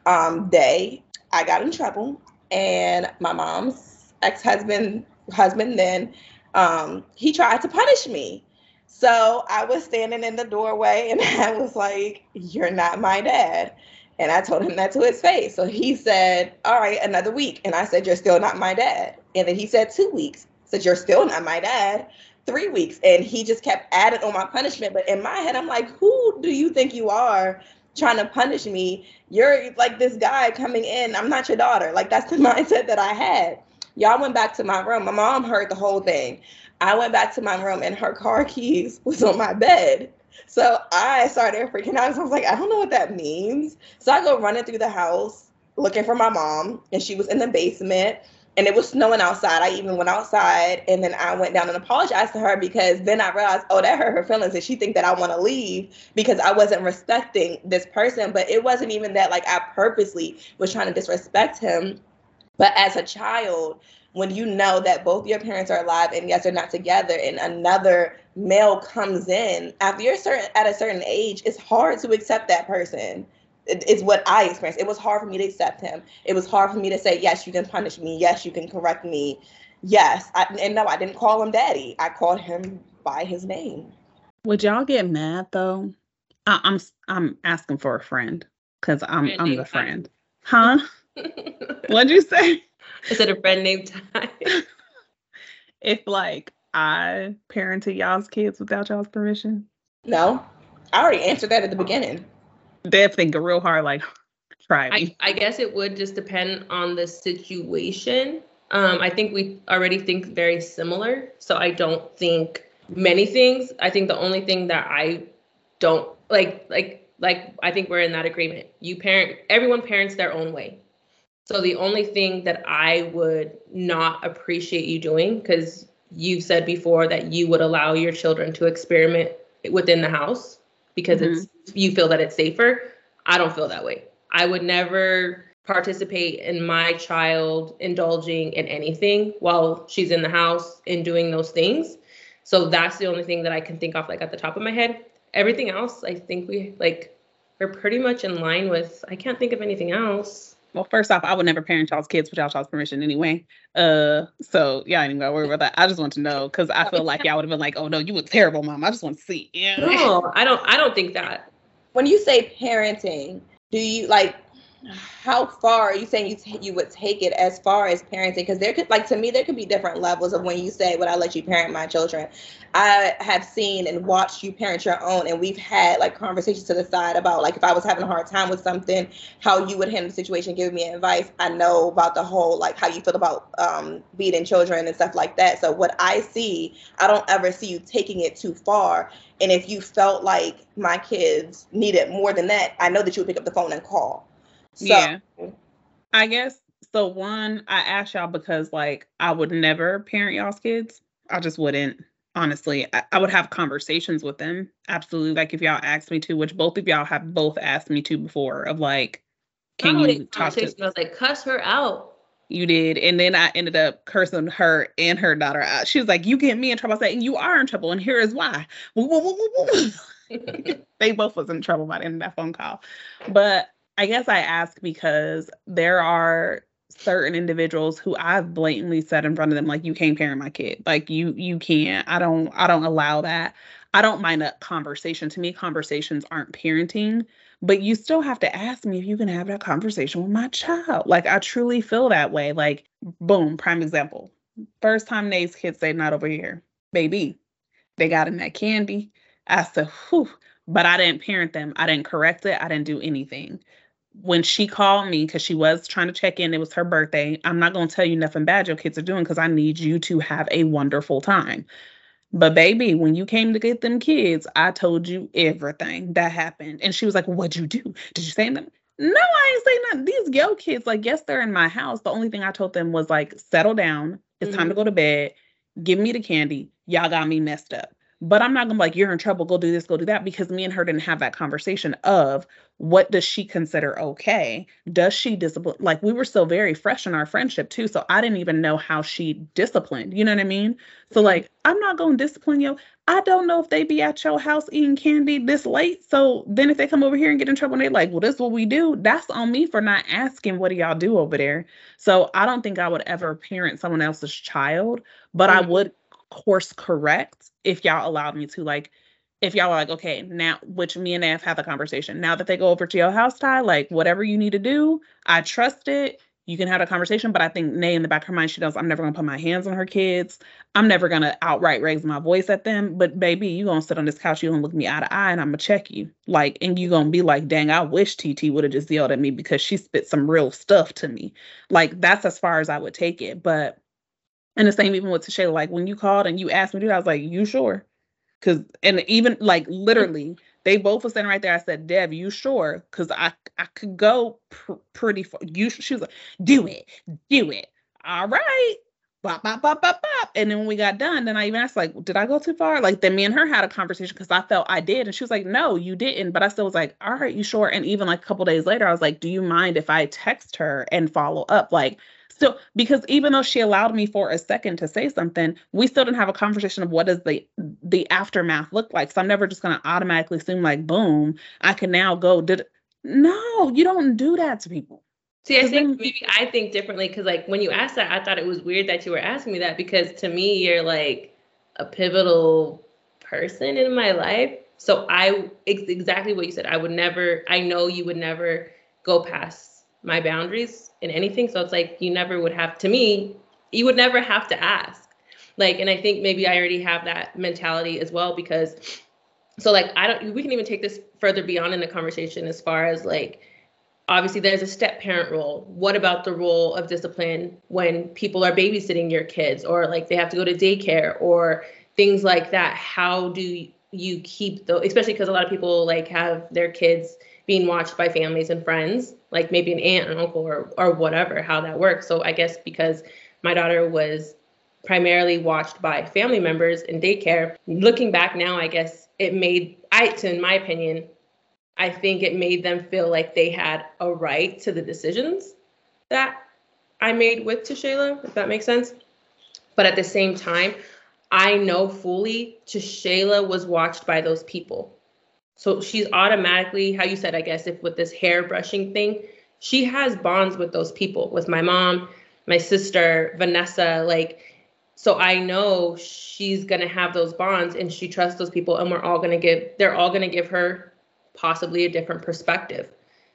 um, day, I got in trouble, and my mom's ex-husband, husband then, um, he tried to punish me. So I was standing in the doorway, and I was like, "You're not my dad." And I told him that to his face. So he said, All right, another week. And I said, You're still not my dad. And then he said, Two weeks. I said, You're still not my dad. Three weeks. And he just kept adding on my punishment. But in my head, I'm like, Who do you think you are trying to punish me? You're like this guy coming in. I'm not your daughter. Like, that's the mindset that I had. Y'all went back to my room. My mom heard the whole thing. I went back to my room and her car keys was on my bed. So I started freaking out. 'cause I was like, I don't know what that means. So I go running through the house looking for my mom, and she was in the basement. And it was snowing outside. I even went outside, and then I went down and apologized to her because then I realized, oh, that hurt her feelings, and she think that I want to leave because I wasn't respecting this person. But it wasn't even that like I purposely was trying to disrespect him. But as a child, when you know that both your parents are alive and yes, they're not together, and another male comes in after you're certain at a certain age, it's hard to accept that person. It- It's what I experienced. It was hard for me to accept him. It was hard for me to say, yes, you can punish me. Yes, you can correct me. Yes, I, and no, I didn't call him daddy. I called him by his name.
Would y'all get mad though? I, I'm s- I'm asking for a friend because I'm
Friend
I'm the friend. Huh? What'd you say?
Is it a friend named Ty?
If like I parented y'all's kids without y'all's permission,
No, I already answered that at the beginning.
they'd think real hard like try
I. I guess it would just depend on the situation. Um, I think we already think very similar, so I don't think many things. I think the only thing that I don't like, like, like I think we're in that agreement. You parent, everyone parents their own way. So the only thing that I would not appreciate you doing, because you've said before that you would allow your children to experiment within the house because mm-hmm. it's you feel that it's safer. I don't feel that way. I would never participate in my child indulging in anything while she's in the house and doing those things. So that's the only thing that I can think of like at the top of my head. Everything else, I think we like we're pretty much in line with. I can't think of anything else.
Well, first off, I would never parent y'all's kids without y'all's permission anyway. Uh, so y'all ain't even gotta worry about that. I just want to know because I feel like y'all would have been like, "Oh no, you a terrible mom." I just want to see. Yeah.
No, I don't. I don't think that.
when you say parenting, do you like how far are you saying you t- you would take it as far as parenting? Because there could like to me there could be different levels of when you say, "Would I let you parent my children?" I have seen and watched you parent your own, and we've had like conversations to the side about like if I was having a hard time with something, how you would handle the situation, give me advice. I know about the whole like how you feel about um, beating children and stuff like that. So what I see, I don't ever see you taking it too far. And if you felt like my kids needed more than that, I know that you would pick up the phone and call.
So, yeah. I guess so. One, I asked y'all because like I would never parent y'all's kids. I just wouldn't. Honestly, I, I would have conversations with them. Absolutely. Like if y'all asked me to, which both of y'all have both asked me to before, of like,
can you talk to? I was like, cuss her out.
You did, and then I ended up cursing her and her daughter out. She was like, "You get me in trouble." I said, "You are in trouble, and here is why." they both was in trouble by the end of that phone call, but I guess I ask because there are certain individuals who I've blatantly said in front of them like you can't parent my kid. Like you you can't. I don't I don't allow that. I don't mind a conversation. To me conversations aren't parenting, but you still have to ask me if you can have that conversation with my child. Like I truly feel that way. Like boom, prime example. First time Nay's kids say not over here. Baby, they got in that candy. I said, whew, but I didn't parent them. I didn't correct it. I didn't do anything when she called me because she was trying to check in, it was her birthday. I'm not going to tell you nothing bad your kids are doing because I need you to have a wonderful time. But baby, when you came to get them kids, I told you everything that happened. And she was like, What'd you do? Did you say them? No, I ain't saying nothing. These yo kids, like, yes, they're in my house. The only thing I told them was like, settle down. It's mm-hmm. time to mm-hmm. go to bed. Give me the candy. Y'all got me messed up. But I'm not gonna be like, you're in trouble, go do this, go do that, because me and her didn't have that conversation of what does she consider okay? Does she discipline? Like we were still very fresh in our friendship too. So I didn't even know how she disciplined. You know what I mean? So mm-hmm. like, I'm not gonna discipline you. I don't know if they be at your house eating candy this late. So then if they come over here and get in trouble and they're like, well, this is what we do, that's on me for not asking what do y'all do over there. So I don't think I would ever parent someone else's child, but mm-hmm. I would course correct if y'all allowed me to like if y'all are like okay now which me and Nay have the conversation. Now that they go over to your house Ty like whatever you need to do I trust it. You can have a conversation but I think Nay in the back of her mind she knows I'm never gonna put my hands on her kids. I'm never gonna outright raise my voice at them. But baby you gonna sit on this couch you gonna look me eye to eye and I'm gonna check you. Like and you gonna be like dang I wish TT would have just yelled at me because she spit some real stuff to me. Like that's as far as I would take it. But and the same even with Tashay, like when you called and you asked me to I was like, you sure? Cause and even like literally, they both were standing right there. I said, Dev, you sure? Cause I I could go pr- pretty far. You she was like, do it, do it. All right. Bop, bop, bop, bop, bop. And then when we got done, then I even asked, like, did I go too far? Like, then me and her had a conversation because I felt I did. And she was like, no, you didn't. But I still was like, all right, you sure? And even like a couple days later, I was like, do you mind if I text her and follow up? Like, still because even though she allowed me for a second to say something we still didn't have a conversation of what does the the aftermath look like. So i'm never just going to automatically assume like boom i can now go did no you don't do that to people.
See i think maybe i think differently because like when you asked that i thought it was weird that you were asking me that because to me you're like a pivotal person in my life. So i it's exactly what you said i would never i know you would never go past my boundaries in anything. So it's like you never would have to me, you would never have to ask. Like, and I think maybe I already have that mentality as well because so like I don't we can even take this further beyond in the conversation as far as like obviously there's a step parent role. What about the role of discipline when people are babysitting your kids or like they have to go to daycare or things like that? How do you keep those especially because a lot of people like have their kids being watched by families and friends, like maybe an aunt and uncle or or whatever, how that works. So I guess because my daughter was primarily watched by family members in daycare, looking back now, I guess it made I to in my opinion, I think it made them feel like they had a right to the decisions that I made with Tashayla, if that makes sense. But at the same time, I know fully Tashayla was watched by those people. So she's automatically, how you said, I guess, if with this hair brushing thing, she has bonds with those people, with my mom, my sister, Vanessa, like, so I know she's gonna have those bonds and she trusts those people and we're all gonna give, they're all gonna give her possibly a different perspective.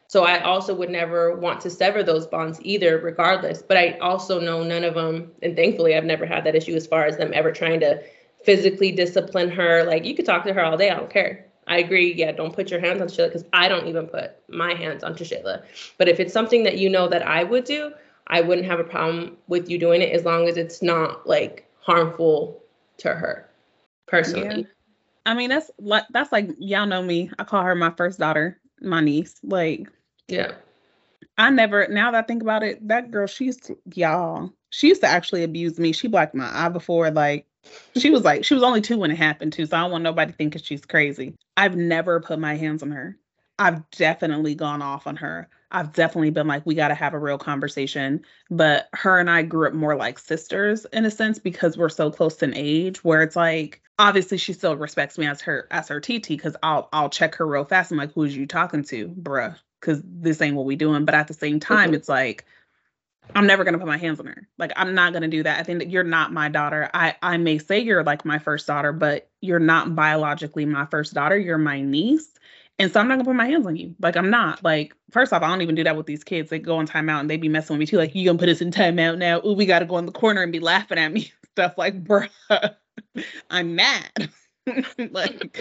So I also would never want to sever those bonds either, regardless. But I also know none of them, and thankfully I've never had that issue as far as them ever trying to physically discipline her. Like you could talk to her all day, I don't care. I agree. Yeah, don't put your hands on Shayla because I don't even put my hands onto Shayla. But if it's something that you know that I would do, I wouldn't have a problem with you doing it as long as it's not like harmful to her personally. Yeah.
I mean, that's like that's like y'all know me. I call her my first daughter, my niece. Like
yeah.
I never, now that I think about it, that girl, she used y'all, she used to actually abuse me. She blacked my eye before. Like, she was like, she was only two when it happened too. So I don't want nobody thinking she's crazy. I've never put my hands on her. I've definitely gone off on her. I've definitely been like, we got to have a real conversation. But her and I grew up more like sisters in a sense because we're so close in age, where it's like, obviously she still respects me as her as her TT because I'll I'll check her real fast. I'm like, who's you talking to, bruh? because this ain't what we doing. But at the same time, it's like I'm never gonna put my hands on her. Like I'm not gonna do that. I think that you're not my daughter. I I may say you're like my first daughter, but you're not biologically my first daughter. You're my niece. And so I'm not gonna put my hands on you. Like I'm not. Like first off, I don't even do that with these kids. They go on timeout and they be messing with me too. Like you gonna put us in timeout now? Ooh, we gotta go in the corner and be laughing at me. Stuff like, bruh, I'm mad. like,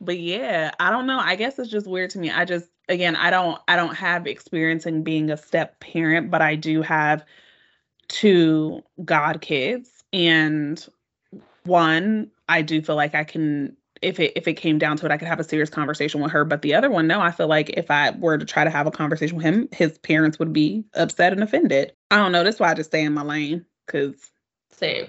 but yeah, I don't know. I guess it's just weird to me. I just again, I don't I don't have experience in being a step parent, but I do have two god kids and one I do feel like I can if it if it came down to it I could have a serious conversation with her, but the other one no, I feel like if I were to try to have a conversation with him, his parents would be upset and offended. I don't know, that's why I just stay in my lane cuz
same.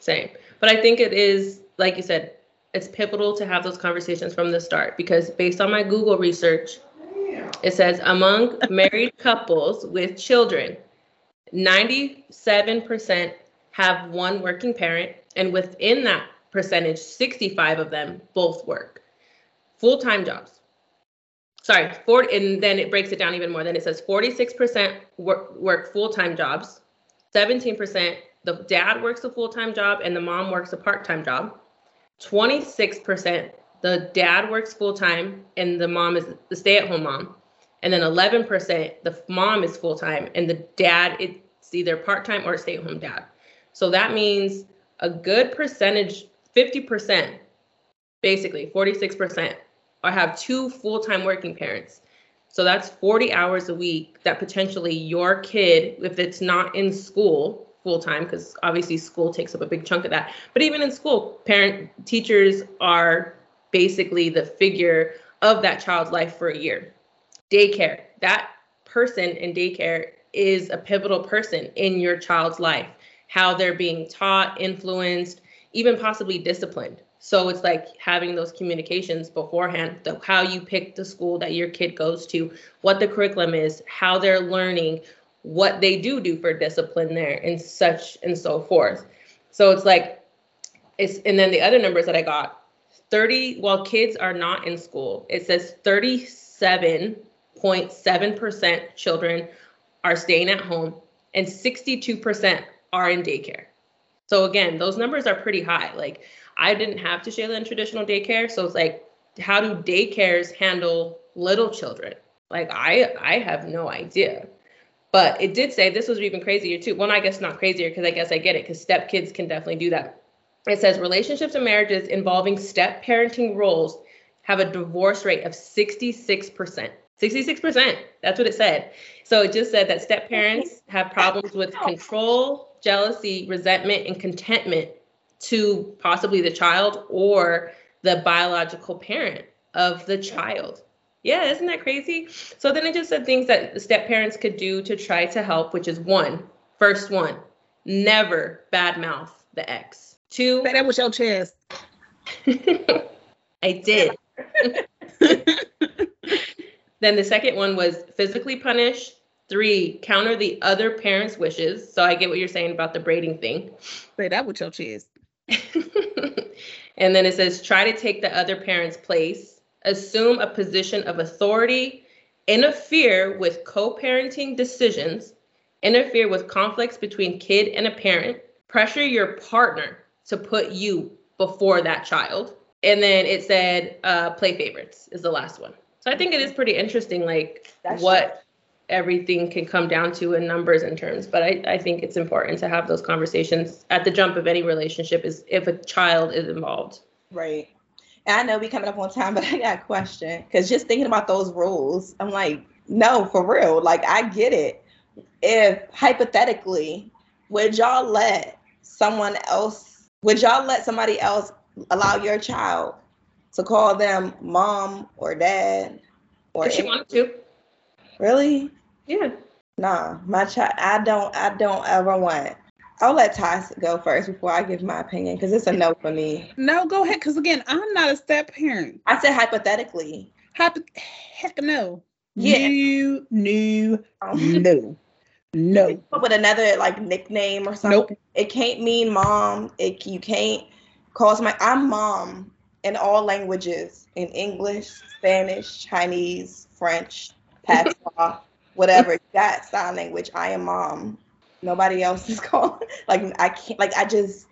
Same. But I think it is like you said, it's pivotal to have those conversations from the start because based on my Google research, it says among married couples with children, 97% have one working parent, and within that percentage, 65 of them both work full time jobs. Sorry, 40, and then it breaks it down even more. Then it says 46% work, work full time jobs, 17% the dad works a full time job, and the mom works a part time job. 26% the dad works full time, and the mom is the stay at home mom. And then 11% the mom is full-time and the dad it's either part-time or stay-at-home dad. So that means a good percentage 50% basically 46% or have two full-time working parents. So that's 40 hours a week that potentially your kid if it's not in school full time because obviously school takes up a big chunk of that but even in school parent teachers are basically the figure of that child's life for a year daycare. That person in daycare is a pivotal person in your child's life, how they're being taught, influenced, even possibly disciplined. So it's like having those communications beforehand, the, how you pick the school that your kid goes to, what the curriculum is, how they're learning, what they do do for discipline there, and such and so forth. So it's like, it's and then the other numbers that I got, 30. While kids are not in school, it says 37 0.7% children are staying at home and 62% are in daycare. So again, those numbers are pretty high. Like I didn't have to share in traditional daycare, so it's like how do daycares handle little children? Like I I have no idea. But it did say this was even crazier too. Well, I guess not crazier because I guess I get it because step kids can definitely do that. It says relationships and marriages involving step parenting roles have a divorce rate of 66%. 66%. That's what it said. So it just said that step parents have problems with control, jealousy, resentment, and contentment to possibly the child or the biological parent of the child. Yeah, isn't that crazy? So then it just said things that step parents could do to try to help, which is one, first one, never badmouth the ex. Two,
say that with your chest.
I did. Then the second one was physically punish. Three, counter the other parent's wishes. So I get what you're saying about the braiding thing.
Say that with your chest.
and then it says try to take the other parent's place, assume a position of authority, interfere with co-parenting decisions, interfere with conflicts between kid and a parent, pressure your partner to put you before that child. And then it said uh, play favorites is the last one. So I think it is pretty interesting, like
That's
what everything can come down to in numbers and terms. But I, I think it's important to have those conversations at the jump of any relationship is if a child is involved.
Right. And I know we coming up on time, but I got a question. Because just thinking about those rules, I'm like, no, for real. Like, I get it. If hypothetically, would y'all let someone else, would y'all let somebody else allow your child to call them mom or dad? Or
If she
any-
wanted to.
really?
Yeah.
Nah, my child. I don't. I don't ever want. I'll let Ty go first before I give my opinion because it's a no for me.
No, go ahead. Because again, I'm not a step parent.
I said hypothetically.
Hypo- heck no.
Yeah.
New, no,
Um,
no, no.
with another like nickname or something.
Nope.
It can't mean mom. It you can't call my I'm mom in all languages in English, Spanish, Chinese, French, patois, whatever. that sign language. I am mom. Nobody else is called. Like I can't. Like I just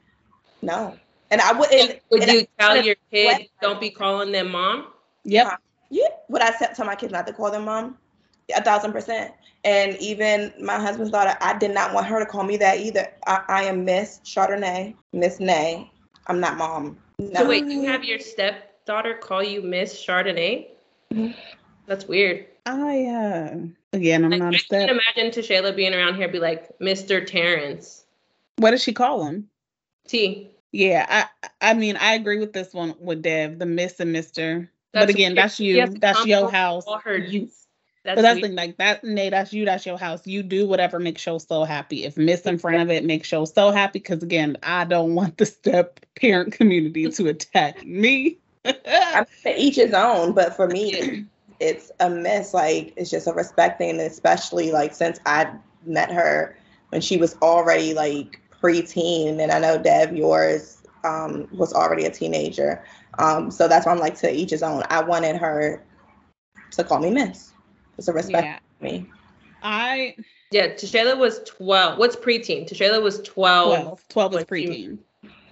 no. And I wouldn't.
Would
and
you
I-
tell your kid
what-
don't be calling them mom?
Yep.
Yeah, would I tell tell my kids not to call them mom? A thousand percent. And even my husband's daughter, I did not want her to call me that either. I, I am Miss Chardonnay, Miss Nay. I'm not mom. No.
So wait, you have your stepdaughter call you Miss Chardonnay? That's weird.
I uh again, I'm
Like,
not
I
a step.
can imagine Tashayla being around here be like, Mr. Terrence.
What does she call him?
T.
Yeah, I I mean I agree with this one with Dev, the Miss and Mister. But again,
weird.
that's you. That's your house.
All her
You,
that's
but that's the thing, like that, Nay. That's you. That's your house. You do whatever makes you so happy. If Miss in front of it makes you so happy, because again, I don't want the step parent community to attack me.
I mean, each his own, but for me, it's a miss. Like it's just a respect thing, and especially like since I met her when she was already like preteen, and I know Dev, yours um, was already a teenager. Um, so that's why I'm like to each his own. I wanted her to call me Miss. It's a respect
yeah,
for me.
I
Yeah, Tashayla was 12. What's preteen? Tashayla was 12.
12. 12 is
What you-
preteen.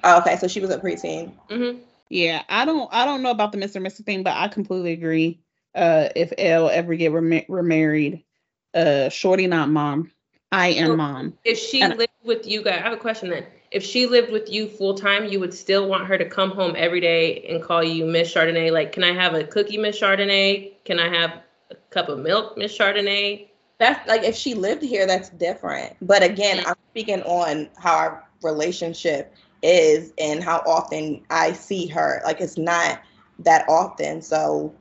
Oh, okay, so she was a preteen.
hmm
Yeah, I don't I don't know about the Mr. Mr. thing, but I completely agree. Uh if Elle ever get rem- remarried, uh Shorty not mom. I am
So-
mom.
If she
And-
lived with you guys, I have a question then. If she lived with you full time, you would still want her to come home every day and call you Miss Chardonnay. Like, can I have a cookie, Miss Chardonnay? Can I have a cup of milk, Miss Chardonnay?
That's like if she lived here, that's different. But again, I'm speaking on how our relationship is and how often I see her. Like it's not that often, so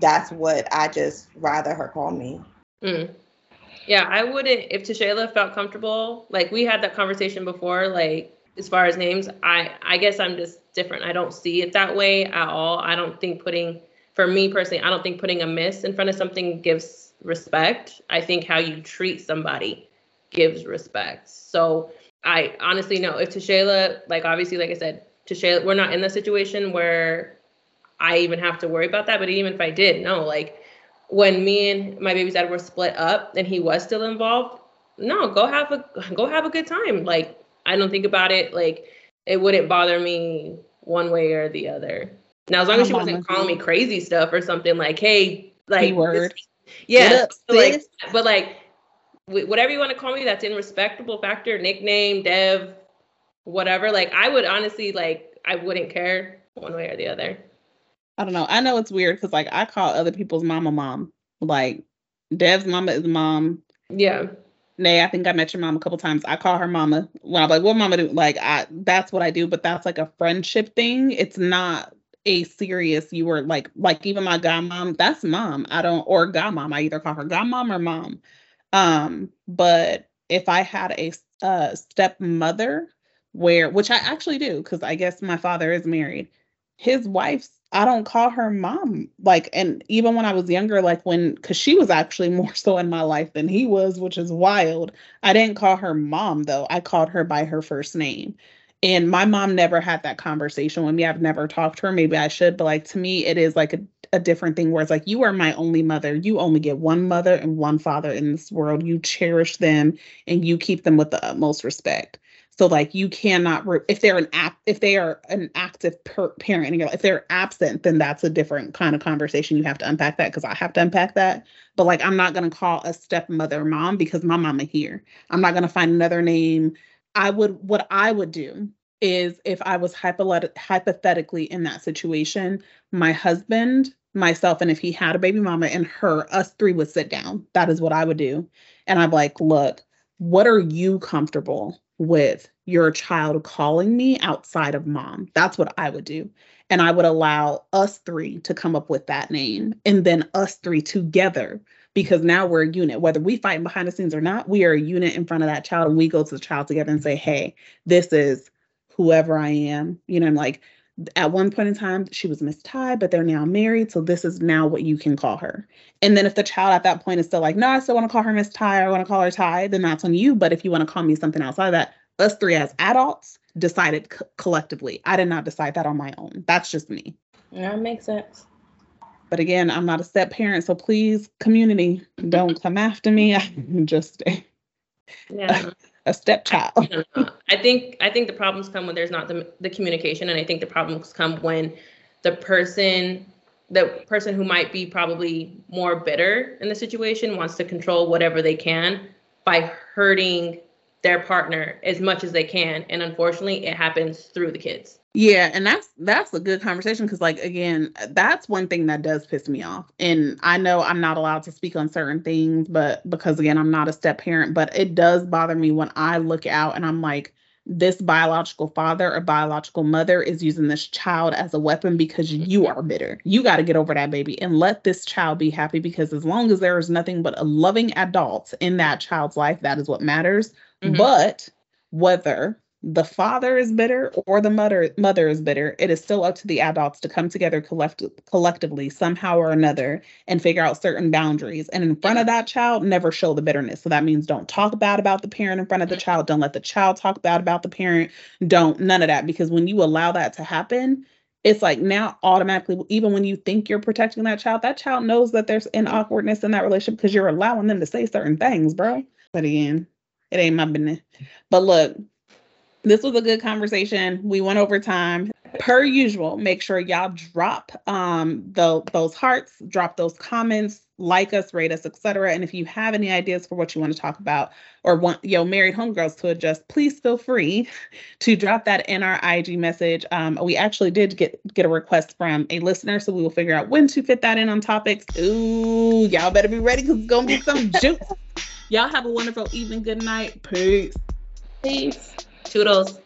that's what I just rather her call me.
Mm. Yeah, I wouldn't if Tashayla felt comfortable. Like we had that conversation before, like as far as names, I I guess I'm just different. I don't see it that way at all. I don't think putting for me personally, I don't think putting a miss in front of something gives respect. I think how you treat somebody gives respect. So I honestly know if Tashayla, like obviously, like I said, Tashayla, we're not in the situation where I even have to worry about that. But even if I did, no, like when me and my baby's dad were split up and he was still involved, no, go have a go have a good time. Like I don't think about it. Like it wouldn't bother me one way or the other. Now, as long as she wasn't calling me crazy stuff or something like, hey, like
word.
yeah,
up,
so, like, but like whatever you want to call me, that's in respectable factor, nickname, Dev, whatever. Like I would honestly like I wouldn't care one way or the other.
I don't know. I know it's weird because like I call other people's mama mom. Like Dev's mama is mom.
Yeah.
Nay, I think I met your mom a couple times. I call her mama when I'm like, "What mama do?" Like, I that's what I do. But that's like a friendship thing. It's not a serious. You were like, like even my godmom. That's mom. I don't or godmom. I either call her godmom or mom. Um, but if I had a uh, stepmother, where which I actually do, because I guess my father is married. His wife's I don't call her mom. Like, and even when I was younger, like when, because she was actually more so in my life than he was, which is wild. I didn't call her mom though. I called her by her first name. And my mom never had that conversation with me. I've never talked to her. Maybe I should, but like to me, it is like a, a different thing where it's like, you are my only mother. You only get one mother and one father in this world. You cherish them and you keep them with the utmost respect. So like you cannot re- if they're an app if they are an active per- parent and you're if they're absent then that's a different kind of conversation you have to unpack that because I have to unpack that. But like I'm not gonna call a stepmother mom because my mama here. I'm not gonna find another name. I would what I would do is if I was hypothetically in that situation, my husband, myself, and if he had a baby mama and her, us three would sit down. That is what I would do. And I'm like, look, what are you comfortable with your child calling me outside of mom? That's what I would do. And I would allow us three to come up with that name and then us three together because now we're a unit. Whether we fight behind the scenes or not, we are a unit in front of that child and we go to the child together and say, hey, this is whoever I am. You know, I'm like, at one point in time, she was Miss Ty, but they're now married. So this is now what you can call her. And then if the child at that point is still like, no, I still want to call her Miss Ty, or I want to call her Ty, then that's on you. But if you want to call me something outside of that, us three as adults decided co- collectively. I did not decide that on my own. That's just me.
That makes sense.
But again, I'm not a step parent, so please, community, don't come after me. I'm just a,
Yeah.
a stepchild.
I. I think I think the problems come when there's not the the communication, and I think the problems come when the person the person who might be probably more bitter in the situation wants to control whatever they can by hurting their partner as much as they can, and unfortunately, it happens through the kids.
Yeah, and that's that's a good conversation because like again, that's one thing that does piss me off. And I know I'm not allowed to speak on certain things, but because again, I'm not a step parent, but it does bother me when I look out and I'm like this biological father or biological mother is using this child as a weapon because you are bitter. You got to get over that baby and let this child be happy because as long as there is nothing but a loving adult in that child's life, that is what matters.
Mhm.
But whether the father is bitter or the mother mother is bitter, it is still up to the adults to come together collect- collectively somehow or another and figure out certain boundaries. And in front of that child, never show the bitterness. So that means don't talk bad about the parent in front of the child. Don't let the child talk bad about the parent. Don't none of that because when you allow that to happen, it's like now automatically, even when you think you're protecting that child, that child knows that there's an awkwardness in that relationship because you're allowing them to say certain things, bro. But again, it ain't my business. But look, this was a good conversation. We went over time. Per usual, make sure y'all drop um the, those hearts, drop those comments, like us, rate us, etc. And if you have any ideas for what you want to talk about or want Ya Married Homegirls to adjust, please feel free to drop that in our IG message. Um, we actually did get get a request from a listener, so we will figure out when to fit that in on topics. Ooh, y'all better be ready because it's gonna be some juice. Y'all have a wonderful evening. Good night. Peace.
Peace.
Toodles.